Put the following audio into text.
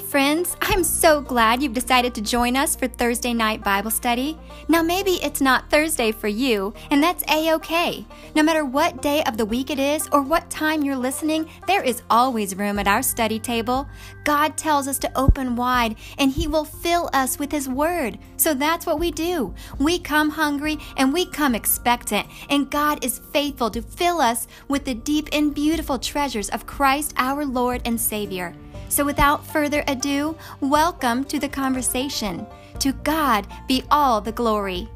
Friends, I'm so glad you've decided to join us for Thursday night Bible study. Now, maybe it's not Thursday for you, and that's A OK. No matter what day of the week it is or what time you're listening, there is always room at our study table. God tells us to open wide, and He will fill us with His Word. So that's what we do. We come hungry and we come expectant, and God is faithful to fill us with the deep and beautiful treasures of Christ our Lord and Savior. So, without further ado, welcome to the conversation. To God be all the glory.